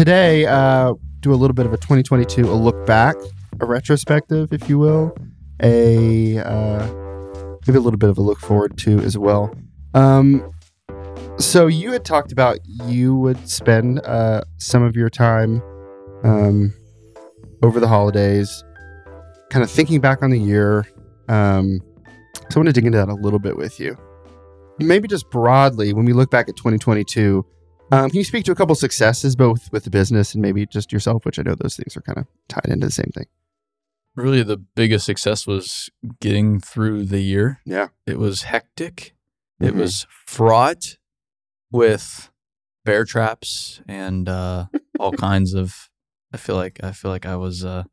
today, uh, do a little bit of a 2022, a look back, a retrospective, if you will, a uh, maybe a little bit of a look forward to as well. Um, so you had talked about you would spend uh, some of your time um, over the holidays, kind of thinking back on the year. Um, so I want to dig into that a little bit with you. Maybe just broadly, when we look back at 2022, um, can you speak to a couple successes, both with the business and maybe just yourself, which I know those things are kind of tied into the same thing. Really, the biggest success was getting through the year. Yeah. It was hectic. It Mhm. was fraught with bear traps and uh, all kinds of. I feel like I feel like I was uh,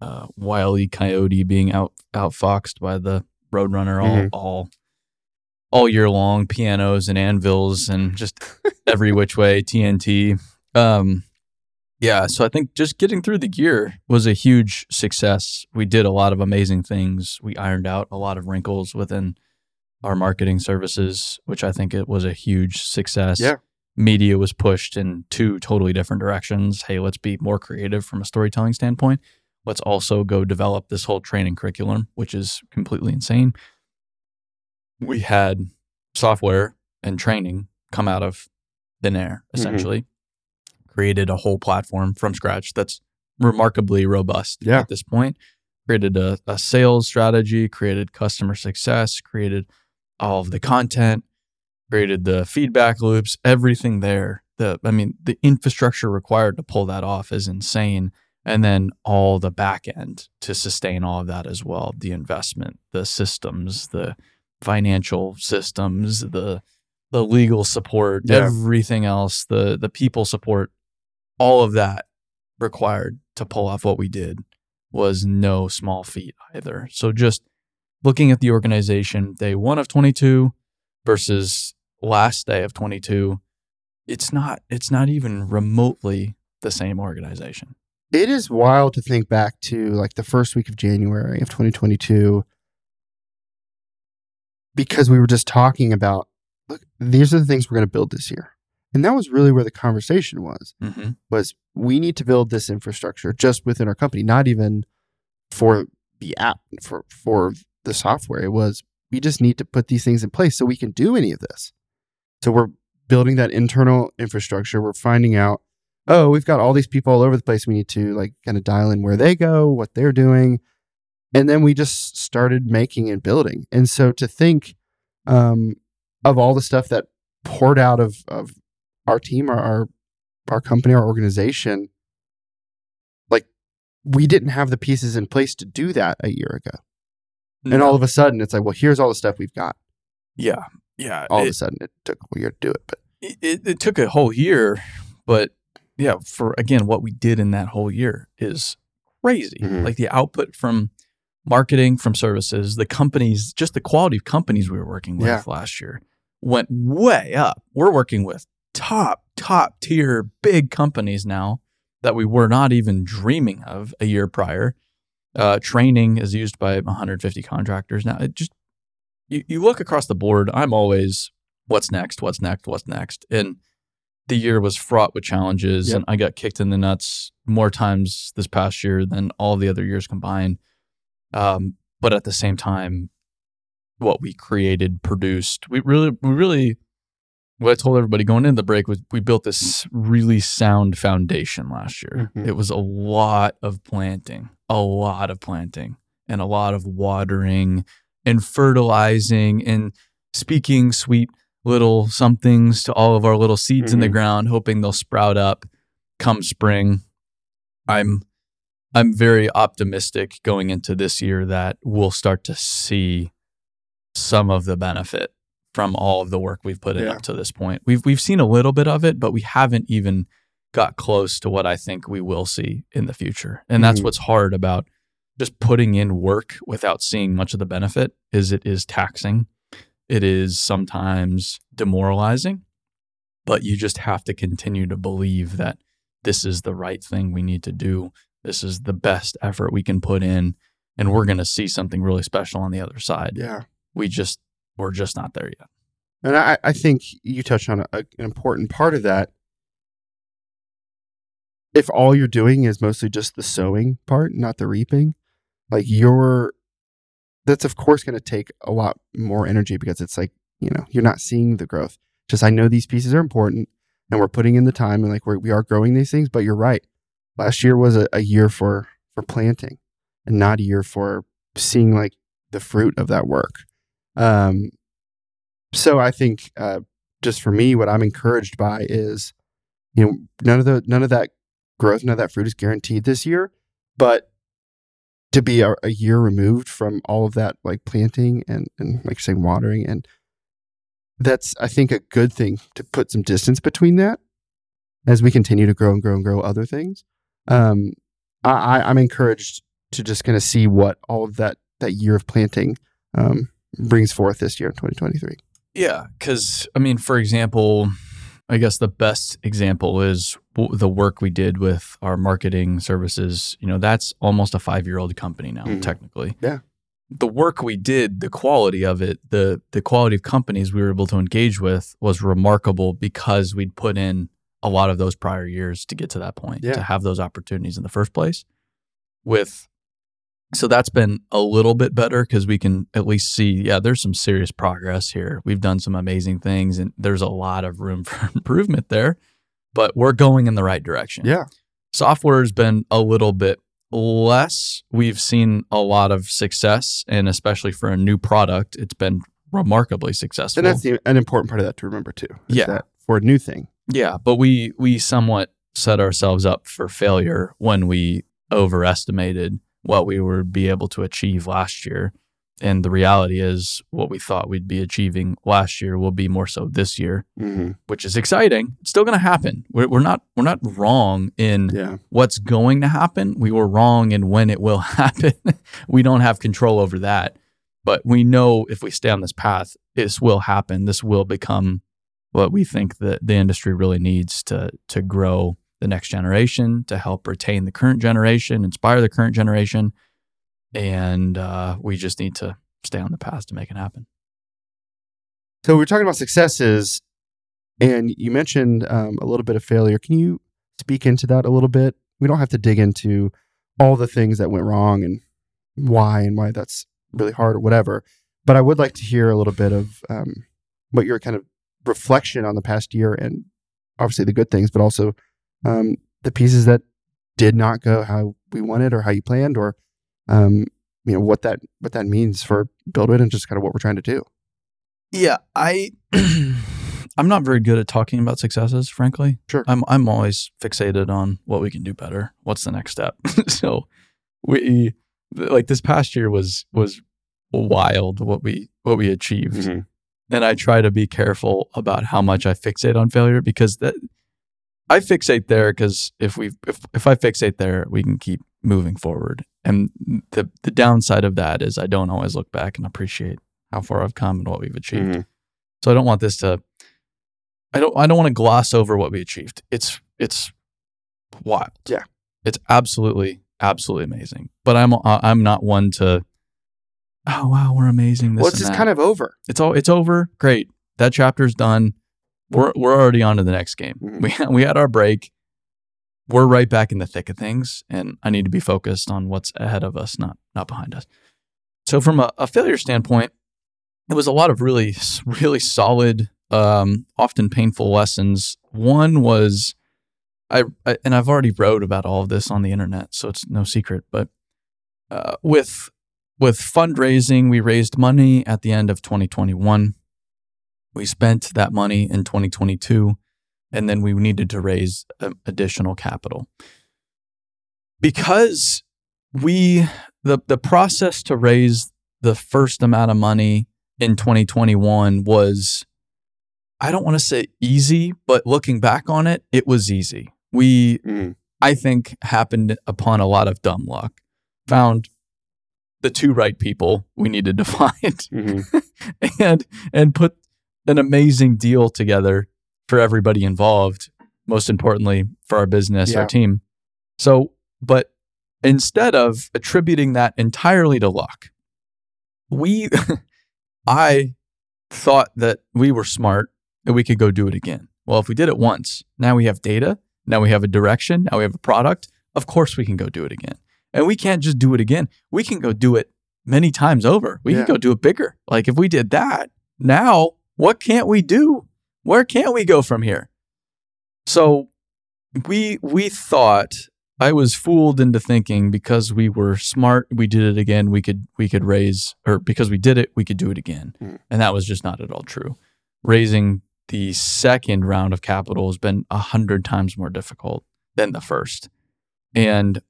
uh, wily coyote being out outfoxed by the roadrunner all Mhm. all all year long. Pianos and anvils and just every which way TNT. Um, yeah, so I think just getting through the year was a huge success. We did a lot of amazing things. We ironed out a lot of wrinkles within our marketing services, which I think it was a huge success. Yeah. Media was pushed in two totally different directions. Hey, let's be more creative from a storytelling standpoint. Let's also go develop this whole training curriculum, which is completely insane. We had software and training come out of thin air, Mhm. essentially created a whole platform from scratch that's remarkably robust Yeah. at this point. Created a, a sales strategy, created customer success, created all of the content, created the feedback loops, everything there. The I mean, the infrastructure required to pull that off is insane. And then all the back end to sustain all of that as well. The investment, the systems, the financial systems, the the legal support, Yeah. everything else, the the people support, all of that required to pull off what we did was no small feat either. So just looking at the organization day 1 of 22 versus last day of 22, it's not it's not even remotely the same organization. It is wild to think back to like the first week of January of 2022 because we were just talking about look these are the things we're going to build this year. And that was really where the conversation was Mm-hmm. was we need to build this infrastructure just within our company, not even for the app for for the software. It was we just need to put these things in place so we can do any of this. So we're building that internal infrastructure. We're finding out, oh, we've got all these people all over the place. We need to like kind of dial in where they go, what they're doing. And then we just started making and building. And so to think um, of all the stuff that poured out of, of our team, our, our our company, our organization, like we didn't have the pieces in place to do that a year ago. And all of a sudden it's like, well, here's all the stuff we've got. yeah, yeah. All it- of a sudden it took a year to do it. But it, it, took a whole year, but yeah, for again, what we did in that whole year is crazy. Mhm. Like the output from marketing, from services, the companies, just the quality of companies we were working with Yeah. last year went way up. We're working with top, top tier big companies now that we were not even dreaming of a year prior. Uh, training is used by 150 contractors now. It just you, you look across the board. I'm always what's next, what's next, what's next, and the year was fraught with challenges, Yep. and I got kicked in the nuts more times this past year than all the other years combined. Um, but at the same time, what we created, produced, we really, we really, what I told everybody going into the break was we built this really sound foundation last year. Mhm. It was a lot of planting, a lot of planting, and a lot of watering and fertilizing and speaking sweet little somethings to all of our little seeds in the Mhm. ground, hoping they'll sprout up come spring. I'm I'm very optimistic going into this year that we'll start to see some of the benefit from all of the work we've put in Yeah. up to this point. We've we've seen a little bit of it, but we haven't even got close to what I think we will see in the future. And that's Mhm. what's hard about just putting in work without seeing much of the benefit is it is taxing. It is sometimes demoralizing, but you just have to continue to believe that this is the right thing we need to do. This is the best effort we can put in and we're going to see something really special on the other side. yeah. We just we're just not there yet. And I, I think you touched on a, an important part of that. if all you're doing is mostly just the sowing part, not the reaping, like you're that's of course going to take a lot more energy because it's like, you know, you're not seeing the growth. Just I know these pieces are important and we're putting in the time and like we're, we are growing these things, but you're right. Last year was a, a year for for planting and not a year for seeing like the fruit of that work. Um, so I think uh, just for me, what I'm encouraged by is, you know, none of the none of that growth, none of that fruit is guaranteed this year, but to be a, a year removed from all of that, like planting and and like saying watering, and that's I think a good thing to put some distance between that as we continue to grow and grow and grow other things. Um, I, I'm encouraged to just kind of see what all of that that year of planting um, brings forth this year in 2023. Yeah, because I mean, for example, I guess the best example is w- the work we did with our marketing services. You know, that's almost a five year old company now, Mhm. technically. Yeah. The work we did, the quality of it, the the quality of companies we were able to engage with was remarkable because we'd put in a lot of those prior years to get to that point, Yeah. to have those opportunities in the first place. With so that's been a little bit better because we can at least see, yeah, there's some serious progress here. We've done some amazing things and there's a lot of room for improvement there, but we're going in the right direction. Yeah. Software has been a little bit less. We've seen a lot of success, and especially for a new product, it's been remarkably successful. And that's the, an important part of that to remember too. is Yeah. that for a new thing. Yeah, but we we somewhat set ourselves up for failure when we overestimated what we would be able to achieve last year. And the reality is what we thought we'd be achieving last year will be more so this year, Mm-hmm. which is exciting. It's still going to happen. We're, we're not we're not wrong in Yeah. what's going to happen. We were wrong in when it will happen. we don't have control over that. But we know if we stay on this path, this will happen. This will become what we think that the industry really needs to to grow the next generation, to help retain the current generation, inspire the current generation. And uh, we just need to stay on the path to make it happen. So we're talking about successes, and you mentioned um, a little bit of failure. Can you speak into that a little bit? We don't have to dig into all the things that went wrong and why and why that's really hard or whatever. But I would like to hear a little bit of um, what your kind of reflection on the past year and obviously the good things, but also um, the pieces that did not go how we wanted or how you planned, or um, you know what that what that means for BuildWitt and just kind of what we're trying to do. Yeah, I I'm not very good at talking about successes, frankly. Sure. I'm I'm always fixated on what we can do better. What's the next step? so we like this past year was was wild what we what we achieved. And I try to be careful about how much I fixate on failure because that I fixate there because if we if if I fixate there, we can keep moving forward. And the the downside of that is I don't always look back and appreciate how far I've come and what we've achieved. Mhm. So I don't want this to I don't I don't want to gloss over what we achieved. It's it's wild. Yeah. It's absolutely absolutely amazing. But I'm I'm not one to oh wow, we're amazing this Well, it's just that. kind of over. it's all it's over. Great. That chapter's done. We're we're already on to the next game. Mhm. We we had our break. We're right back in the thick of things, and I need to be focused on what's ahead of us, not not behind us. So, from a, a failure standpoint, it was a lot of really really solid, um, often painful lessons. One was, I, I and I've already wrote about all of this on the internet, so it's no secret. But uh, with with fundraising, we raised money at the end of 2021. We spent that money in 2022, and then we needed to raise um, additional capital. Because we the the process to raise the first amount of money in 2021 was I don't want to say easy, but looking back on it, it was easy. We I think happened upon a lot of dumb luck. Found the two right people we needed to find Mhm. and and put an amazing deal together for everybody involved most importantly for our business Yeah. our team so but instead of attributing that entirely to luck we i thought that we were smart and we could go do it again well if we did it once now we have data Now we have a direction. Now we have a product. Of course, we can go do it again. And we can't just do it again. We can go do it many times over. We Yeah. can go do it bigger. Like if we did that, now what can't we do? Where can't we go from here? So we we thought I was fooled into thinking because we were smart, we did it again, we could we could raise or because we did it, we could do it again. Hmm. And that was just not at all true. Raising the second round of capital has been a hundred times more difficult than the first. And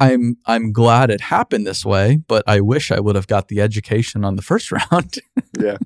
I'm I'm glad it happened this way, but I wish I would have got the education on the first round. Yeah.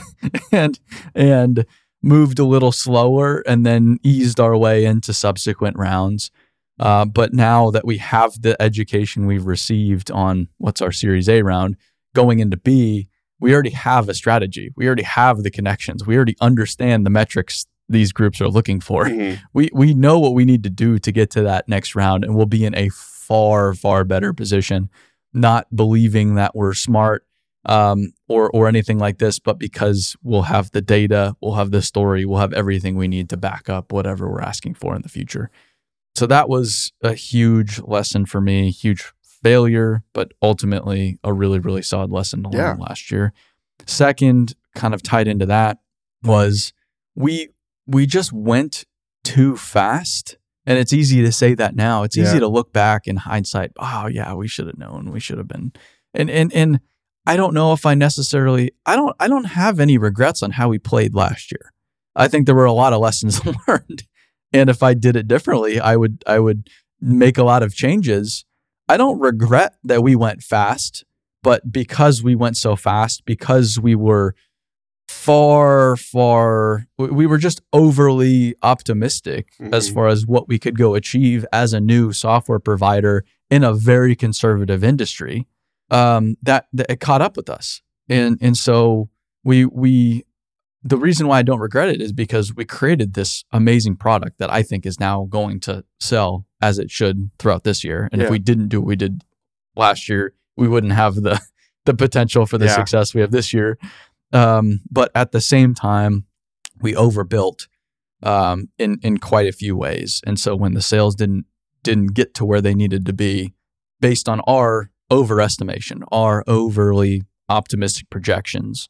and and moved a little slower and then eased our way into subsequent rounds. Uh, but now that we have the education we've received on what's our Series A round, going into B, we already have a strategy. We already have the connections. We already understand the metrics these groups are looking for Mhm. we we know what we need to do to get to that next round and we'll be in a far far better position not believing that we're smart um, or or anything like this but because we'll have the data we'll have the story we'll have everything we need to back up whatever we're asking for in the future so that was a huge lesson for me huge failure but ultimately a really really solid lesson to learn last year second kind of tied into that was we we just went too fast. And it's easy to say that now. It's easy Yeah. to look back in hindsight. Oh yeah, we should have known. We should have been. And and and I don't know if I necessarily I don't I don't have any regrets on how we played last year. I think there were a lot of lessons learned. And if I did it differently, I would I would make a lot of changes. I don't regret that we went fast, but because we went so fast, because we were far, far, we- we were just overly optimistic as Mhm. far as what we could go achieve as a new software provider in a very conservative industry. Um, that, that it caught up with us, and and so we we the reason why I don't regret it is because we created this amazing product that I think is now going to sell as it should throughout this year. And if we didn't do what we did last year, we wouldn't have the the potential for the Yeah. success we have this year. Um, but at the same time, we overbuilt um, in in quite a few ways. And so when the sales didn't didn't get to where they needed to be, based on our overestimation, our overly optimistic projections,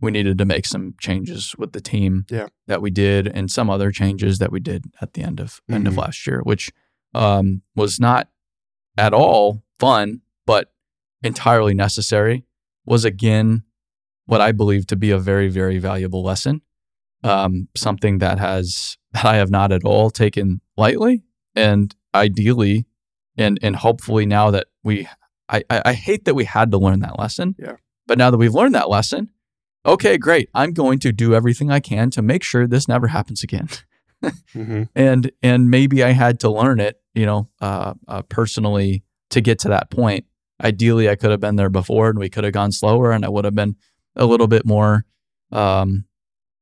we needed to make some changes with the team Yeah. that we did, and some other changes that we did at the end of end of Mhm. last year, which um, was not at all fun, but entirely necessary. Was again what I believe to be a very, very valuable lesson. Um, something that has that I have not at all taken lightly, and ideally, and and hopefully now that we, I I, I hate that we had to learn that lesson. Yeah. But now that we've learned that lesson, okay, great. I'm going to do everything I can to make sure this never happens again. Mhm. and and maybe I had to learn it, you know, uh, uh, personally to get to that point. Ideally, I could have been there before, and we could have gone slower, and I would have been a little bit more um,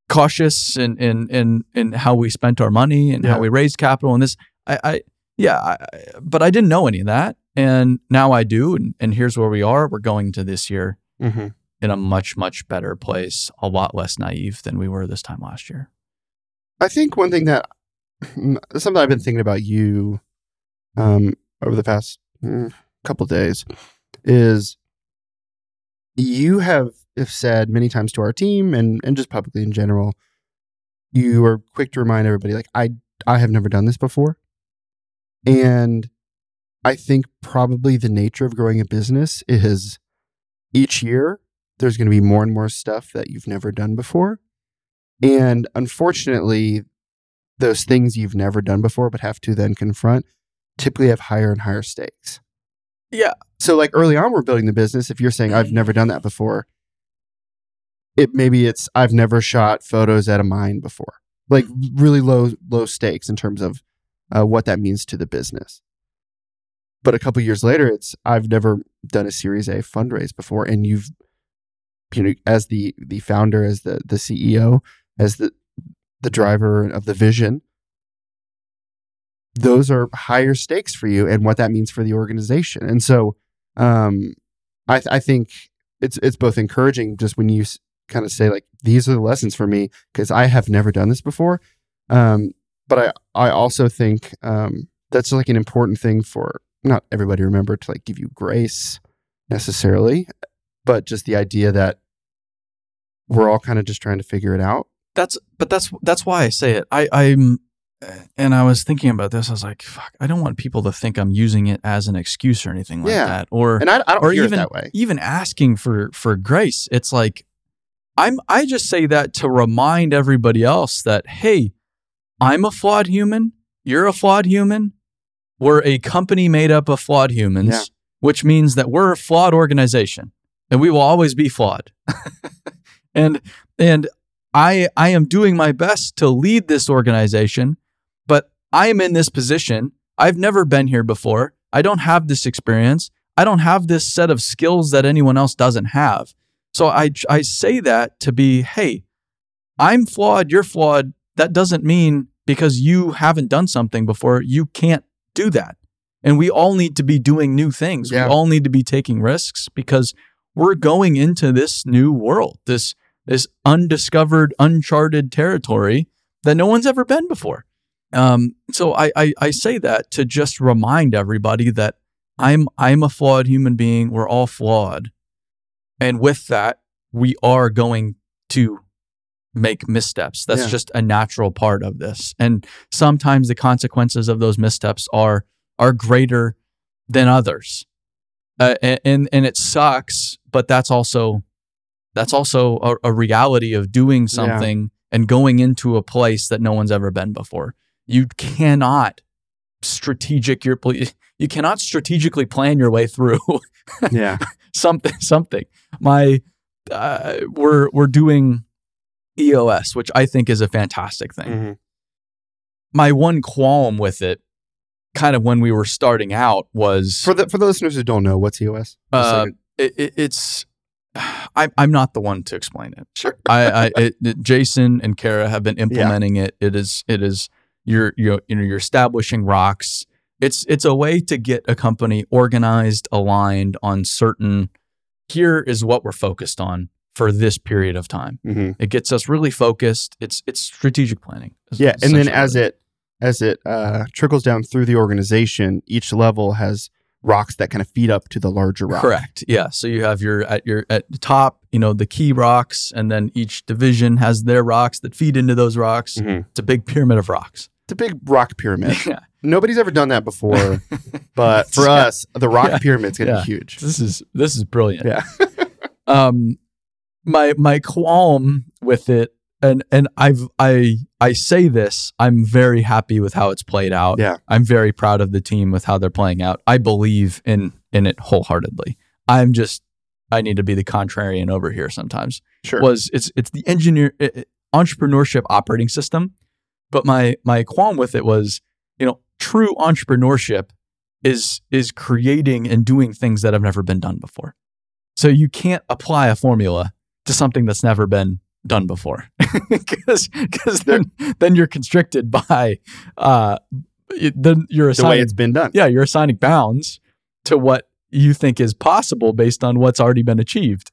cautious in in in in how we spent our money and Yeah. how we raised capital. And this, I, I yeah, I, but I didn't know any of that, and now I do. And and here's where we are. We're going to this year Mhm. in a much much better place, a lot less naive than we were this time last year. I think one thing that something I've been thinking about you um, over the past mm, couple days is you have, have said many times to our team and and just publicly in general, you are quick to remind everybody like I I have never done this before, and I think probably the nature of growing a business is each year there's going to be more and more stuff that you've never done before. And unfortunately, those things you've never done before but have to then confront typically have higher and higher stakes. Yeah. So like early on we're building the business, if you're saying I've never done that before, it maybe it's I've never shot photos at a mine before. Like really low low stakes in terms of uh, what that means to the business. But a couple years later, it's I've never done a Series A fundraise before, and you've, you know, as the the founder, as the the CEO, as the the driver of the vision, those are higher stakes for you, and what that means for the organization. And so, um, I I think it's it's both encouraging just when you kind of say like these are the lessons for me because I have never done this before. Um, but I I also think um, that's like an important thing for not everybody remember to like give you grace necessarily, but just the idea that we're all kind of just trying to figure it out. That's but that's that's why I say it. I I'm and I was thinking about this. I was like, fuck, I don't want people to think I'm using it as an excuse or anything like Yeah. that. Or And I, I don't or hear even it that way. even asking for for grace. It's like I'm I just say that to remind everybody else that hey, I'm a flawed human, you're a flawed human. We're a company made up of flawed humans, Yeah. which means that we're a flawed organization and we will always be flawed. and and I I am doing my best to lead this organization, but I am in this position. I've never been here before. I don't have this experience. I don't have this set of skills that anyone else doesn't have. So I I say that to be, hey, I'm flawed, you're flawed. That doesn't mean because you haven't done something before, you can't do that. And we all need to be doing new things. Yeah. We all need to be taking risks because we're going into this new world, this this undiscovered, uncharted territory that no one's ever been before. Um, so I, I I say that to just remind everybody that I'm I'm a flawed human being. We're all flawed, and with that, we are going to make missteps. That's Yeah. just a natural part of this. And sometimes the consequences of those missteps are are greater than others, uh, and and it sucks. But that's also that's also a, a reality of doing something and going into a place that no one's ever been before. You cannot strategic your you cannot strategically plan your way through Yeah. something something my uh, we're we're doing EOS which I think is a fantastic thing Mhm. my one qualm with it kind of when we were starting out was For the for the listeners who don't know, what's EOS? Uh, like it, it, it's I, I'm not the one to explain it. Sure. I, I it, it- Jason and Kara have been implementing it. It is it is you're you're you know you're establishing rocks. It's it's a way to get a company organized, aligned on certain. Here is what we're focused on for this period of time. Mhm. It gets us really focused. It's it's strategic planning. Yeah, and then as it as it uh, trickles down through the organization, each level has rocks that kind of feed up to the larger rock. Correct. Yeah. So you have your at your at the top, you know, the key rocks, and then each division has their rocks that feed into those rocks. Mhm. It's a big pyramid of rocks. It's a big rock pyramid. Yeah. Nobody's ever done that before, but for us, the rock Yeah. pyramid's gonna Yeah. be huge. This is this is brilliant. Yeah. um my my qualm with it and and I've I I say this, I'm very happy with how it's played out. Yeah. I'm very proud of the team with how they're playing out. I believe in in it wholeheartedly. I'm just I need to be the contrarian over here sometimes. Sure. was it's it's the engineer uh, uh, entrepreneurship operating system but my my qualm with it was you know true entrepreneurship is is creating and doing things that have never been done before so you can't apply a formula to something that's never been done before because then then you're constricted by uh then you're the way it's been done. yeah you're assigning bounds to what you think is possible based on what's already been achieved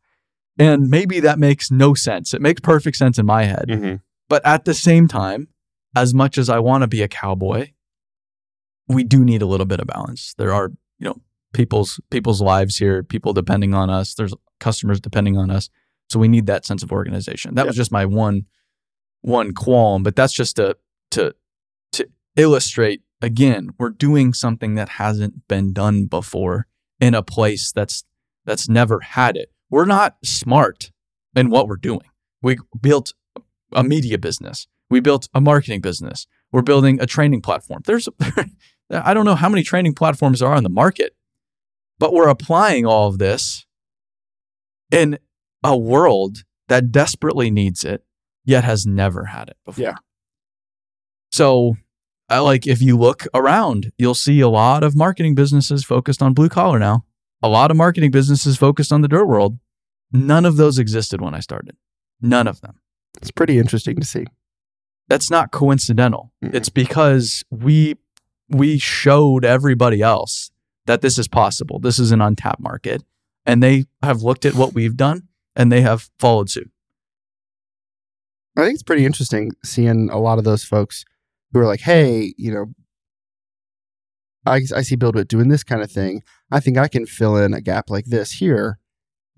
and maybe that makes no sense it makes perfect sense in my head Mhm. but at the same time as much as i want to be a cowboy we do need a little bit of balance. There are you know people's people's lives here people depending on us. There's customers depending on us. So we need that sense of organization. That was just my one one qualm but that's just to to to illustrate again we're doing something that hasn't been done before in a place that's that's never had it. We're not smart in what we're doing. We built a media business. We built a marketing business we're building a training platform there's i don't know how many training platforms there are on the market but we're applying all of this in a world that desperately needs it yet has never had it before Yeah. so I like if you look around, you'll see a lot of marketing businesses focused on blue collar now. A lot of marketing businesses focused on the dirt world. None of those existed when I started. None of them. It's pretty interesting to see. That's not coincidental. Mm-mm. It's because we we showed everybody else that this is possible. This is an untapped market. And they have looked at what we've done and they have followed suit. I think it's pretty interesting seeing a lot of those folks who are like, hey, you know, I, I see BuildWitt doing this kind of thing. I think I can fill in a gap like this here,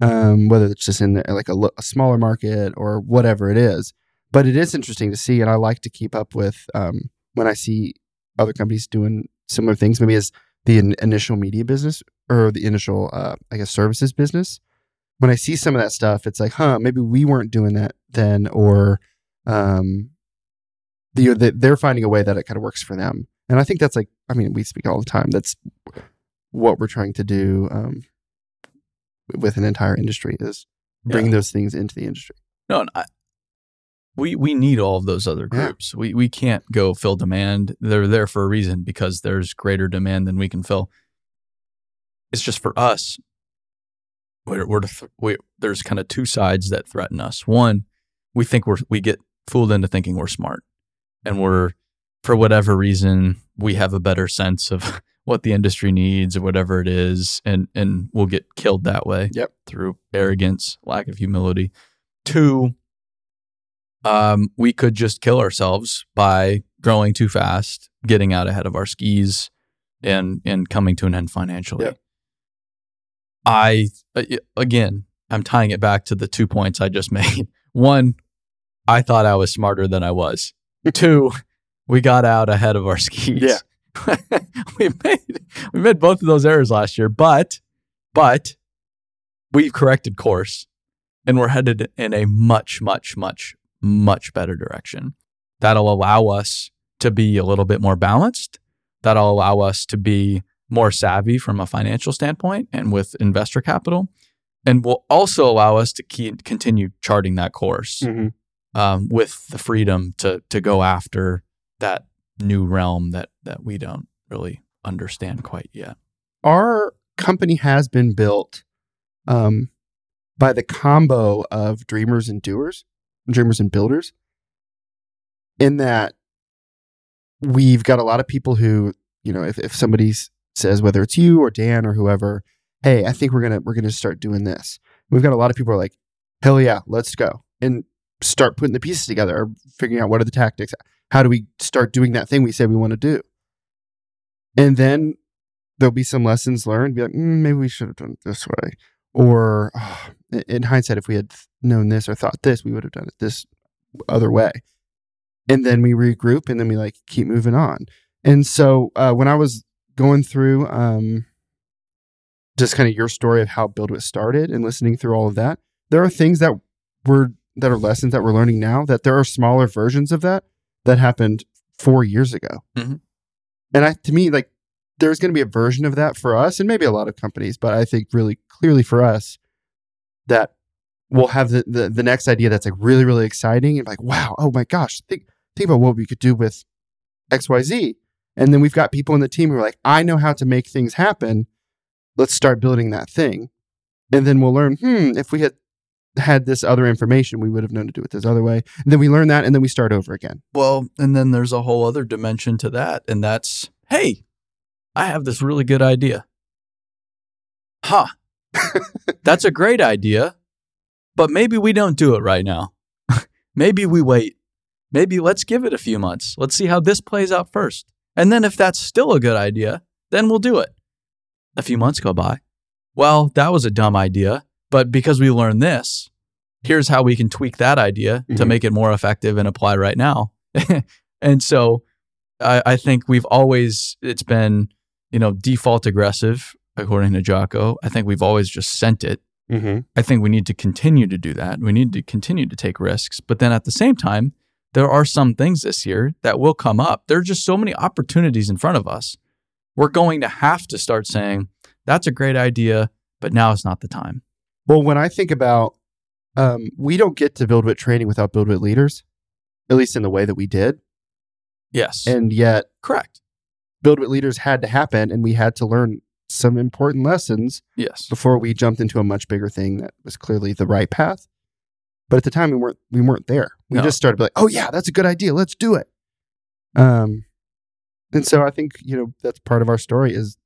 um, whether it's just in the, like a, a smaller market or whatever it is. But it is interesting to see, and I like to keep up with um, when I see other companies doing similar things. Maybe as the in- initial media business or the initial, uh, I guess, services business. When I see some of that stuff, it's like, huh, maybe we weren't doing that then, or um, the, the, they're finding a way that it kind of works for them. And I think that's like, I mean, we speak all the time. That's what we're trying to do um, with an entire industry is bring Yeah. those things into the industry. No, and I, we we need all of those other Yeah. groups. We we can't go fill demand. They're there for a reason because there's greater demand than we can fill. It's just for us. We're, we're, th- we, there's kind of two sides that threaten us. One, we think we're we get fooled into thinking we're smart, and we're for whatever reason we have a better sense of what the industry needs or whatever it is, and and we'll get killed that way. Yep. through arrogance, lack of humility. Two, um, we could just kill ourselves by growing too fast, getting out ahead of our skis, and and coming to an end financially. Yep. I uh, again, I'm tying it back to the two points I just made. One, I thought I was smarter than I was. Two, we got out ahead of our skis. Yeah. we made we made both of those errors last year, but but we've corrected course and we're headed in a much, much, much, much better direction. That'll allow us to be a little bit more balanced. That'll allow us to be more savvy from a financial standpoint and with investor capital. And will also allow us to keep, continue charting that course um, with the freedom to to go after that new realm that that we don't really understand quite yet. Our company has been built um, by the combo of dreamers and doers, dreamers and builders, in that we've got a lot of people who, you know, if, if somebody says, whether it's you or Dan or whoever, hey, I think we're gonna we're gonna start doing this. We've got a lot of people are like, hell yeah, let's go. And start putting the pieces together or figuring out what are the tactics. How do we start doing that thing we said we want to do? And then there'll be some lessons learned. Be like, mm, maybe we should have done it this way. Or "Ah, in- in hindsight, if we had known this or thought this, we would have done it this other way. And then we regroup and then we like keep moving on. And so uh, when I was going through um, just kind of your story of how BuildWitt started and listening through all of that, there are things that were that are lessons that we're learning now that there are smaller versions of that that happened four years ago. Mhm. And I, to me, like there's going to be a version of that for us and maybe a lot of companies, but I think really clearly for us that we'll have the, the, the next idea that's like really, really exciting and like, wow, oh my gosh, think, think about what we could do with XYZ. And then we've got people in the team who are like, I know how to make things happen. Let's start building that thing. And then we'll learn, hmm, if we had had this other information, we would have known to do it this other way. And then we learn that and then we start over again. Well, and then there's a whole other dimension to that, and that's hey, I have this really good idea. Huh. that's a great idea, but maybe we don't do it right now. maybe we wait. Maybe let's give it a few months. Let's see how this plays out first. And then if that's still a good idea, then we'll do it. A few months go by. Well, that was a dumb idea, but because we learned this, here's how we can tweak that idea to Mhm. make it more effective and apply right now. and so I, I think we've always, it's been, you know, default aggressive, according to Jocko. I think we've always just sent it. Mm-hmm. I think we need to continue to do that. We need to continue to take risks. But then at the same time, there are some things this year that will come up. There are just so many opportunities in front of us. We're going to have to start saying, that's a great idea, but now is not the time. Well, when I think about, um, we don't get to BuildWitt Training without BuildWitt Leaders, at least in the way that we did. Yes. And yet, correct. BuildWitt Leaders had to happen, and we had to learn some important lessons Yes. before we jumped into a much bigger thing that was clearly the right path. But at the time, we weren't we weren't there. We No. just started like, "Oh yeah, that's a good idea. Let's do it." Um, and so I think you know that's part of our story is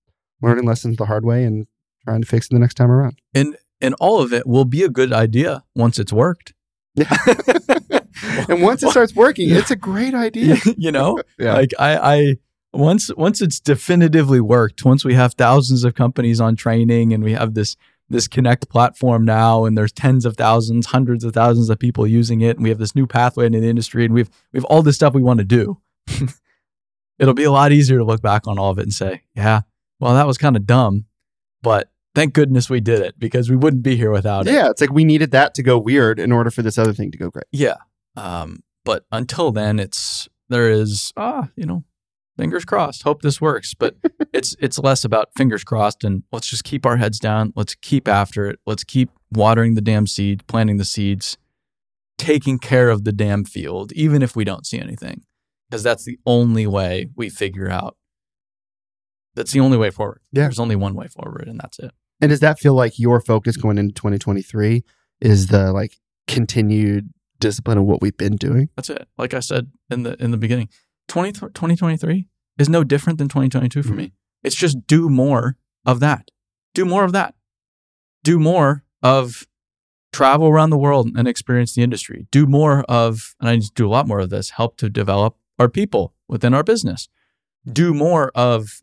learning lessons the hard way and trying to fix it the next time around. And and all of it will be a good idea once it's worked. Yeah. and once it starts working, it's a great idea. you know, Yeah. like I, I once once it's definitively worked, once we have thousands of companies on training and we have this this Connect platform now, and there's tens of thousands, hundreds of thousands of people using it, and we have this new pathway into the industry, and we've we've all this stuff we want to do. It'll be a lot easier to look back on all of it and say, yeah, well, that was kind of dumb, but thank goodness we did it because we wouldn't be here without it. yeah, it's like we needed that to go weird in order for this other thing to go great. Yeah. Um, but until then, it's there is ah, you know, fingers crossed. Hope this works. But it's it's less about fingers crossed and let's just keep our heads down. Let's keep after it. Let's keep watering the damn seed, planting the seeds, taking care of the damn field, even if we don't see anything, because that's the only way we figure out. That's the only way forward. Yeah. There's only one way forward, and that's it. And does that feel like your focus going into 2023 is the like continued discipline of what we've been doing? That's it. Like I said in the in the beginning, 20, 2023 is no different than 2022 for me. It's just do more of that. Do more of that. Do more of travel around the world and experience the industry. Do more of, and I need to do a lot more of this, help to develop our people within our business. Do more of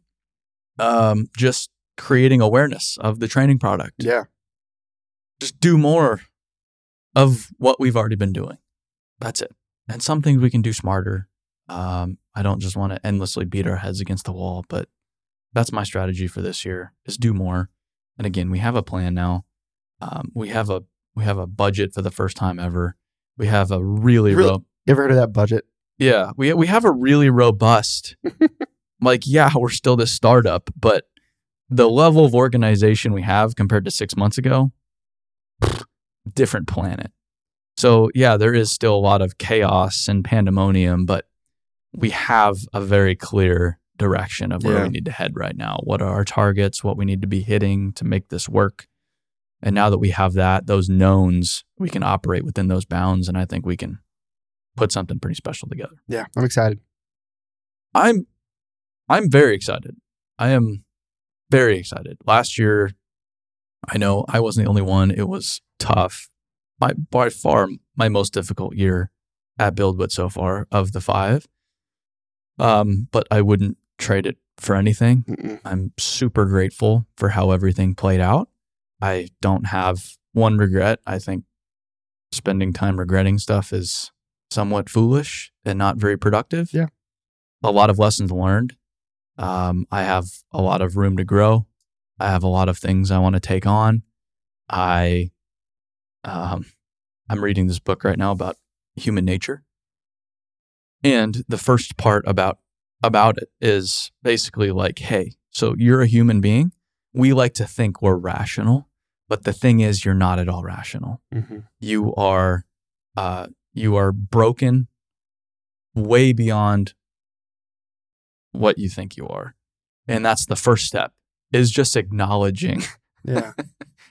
um, just creating awareness of the training product Yeah. just do more of what we've already been doing. That's it. And some things we can do smarter. Um, I don't just want to endlessly beat our heads against the wall, but that's my strategy for this year is do more. And again, we have a plan now. Um, we have a we have a budget for the first time ever. We have a really, Really? ro- You ever heard of that budget? yeah, we we have a really robust like yeah, we're still this startup, but the level of organization we have compared to 6 months ago different planet. So, yeah, there is still a lot of chaos and pandemonium, but we have a very clear direction of where Yeah. we need to head right now. What are our targets, what we need to be hitting to make this work? And now that we have that, those knowns, we can operate within those bounds and I think we can put something pretty special together. Yeah. I'm excited. I'm I'm very excited. I am very excited. Last year, I know I wasn't the only one. It was tough. My by far my most difficult year at BuildWitt so far of the five. Um, but I wouldn't trade it for anything. Mm-mm. I'm super grateful for how everything played out. I don't have one regret. I think spending time regretting stuff is somewhat foolish and not very productive. Yeah. A lot of lessons learned. Um, I have a lot of room to grow. I have a lot of things I want to take on. I, um, I'm reading this book right now about human nature, and the first part about about it is basically like, hey, so you're a human being. We like to think we're rational, but the thing is, you're not at all rational. Mm-hmm. You are, uh, you are broken, way beyond what you think you are, and that's the first step. Is just acknowledging Yeah.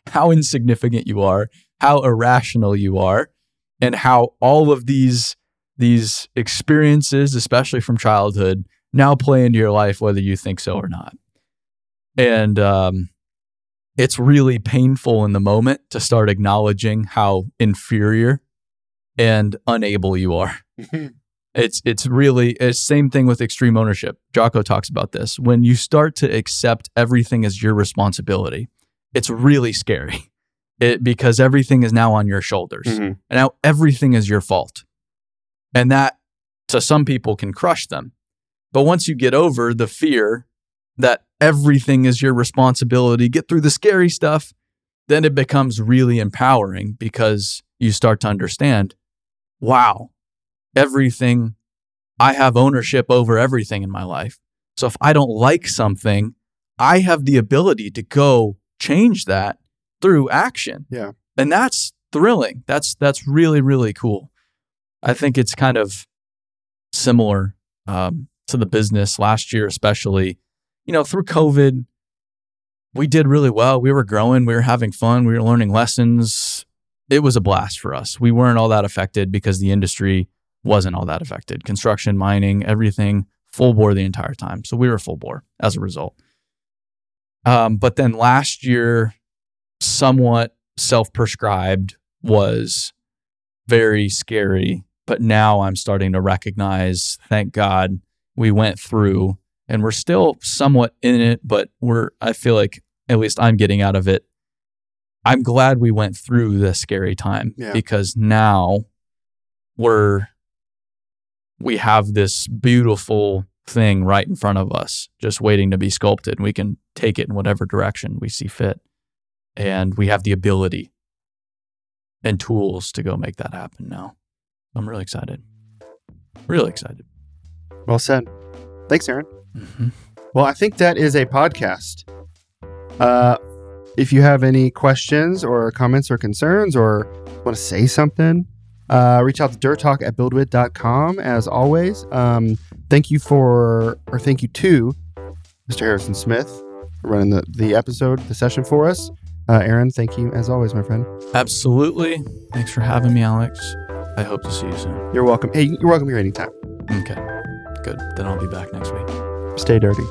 how insignificant you are, how irrational you are, and how all of these these experiences, especially from childhood, now play into your life whether you think so or not. And um, it's really painful in the moment to start acknowledging how inferior and unable you are. It's it's really it's same thing with extreme ownership. Jocko talks about this. When you start to accept everything as your responsibility, it's really scary. It because everything is now on your shoulders. Mhm. And now everything is your fault. And that to some people can crush them. But once you get over the fear that everything is your responsibility, get through the scary stuff, then it becomes really empowering because you start to understand wow, everything, I have ownership over everything in my life. So if I don't like something, I have the ability to go change that through action. Yeah. And that's thrilling. That's that's really really cool. I think it's kind of similar um, to the business last year, especially. You know, through COVID, we did really well. We were growing. We were having fun. We were learning lessons. It was a blast for us. We weren't all that affected because the industry wasn't all that affected. Construction, mining, everything full bore the entire time. So we were full bore as a result. Um, but then last year, somewhat self prescribed was very scary but now I'm starting to recognize, thank God we went through and we're still somewhat in it, but we're, I feel like at least I'm getting out of it. I'm glad we went through the scary time Yeah. because now we're, we have this beautiful thing right in front of us, just waiting to be sculpted. We can take it in whatever direction we see fit. And we have the ability and tools to go make that happen now. I'm really excited. Really excited. Well said. Thanks, Aaron. Mm-hmm. Well, I think that is a podcast. Uh, if you have any questions or comments or concerns or want to say something, uh, reach out to dirttalk at buildwitt.com as always. Um, thank you for, or thank you to Mr. Harrison Smith for running the, the episode, the session for us. Uh, Aaron, thank you as always, my friend. Absolutely. Thanks for having me, Alex. I hope to see you soon. You're welcome. Hey, you're welcome here anytime. Okay. Good. Then I'll be back next week. Stay dirty.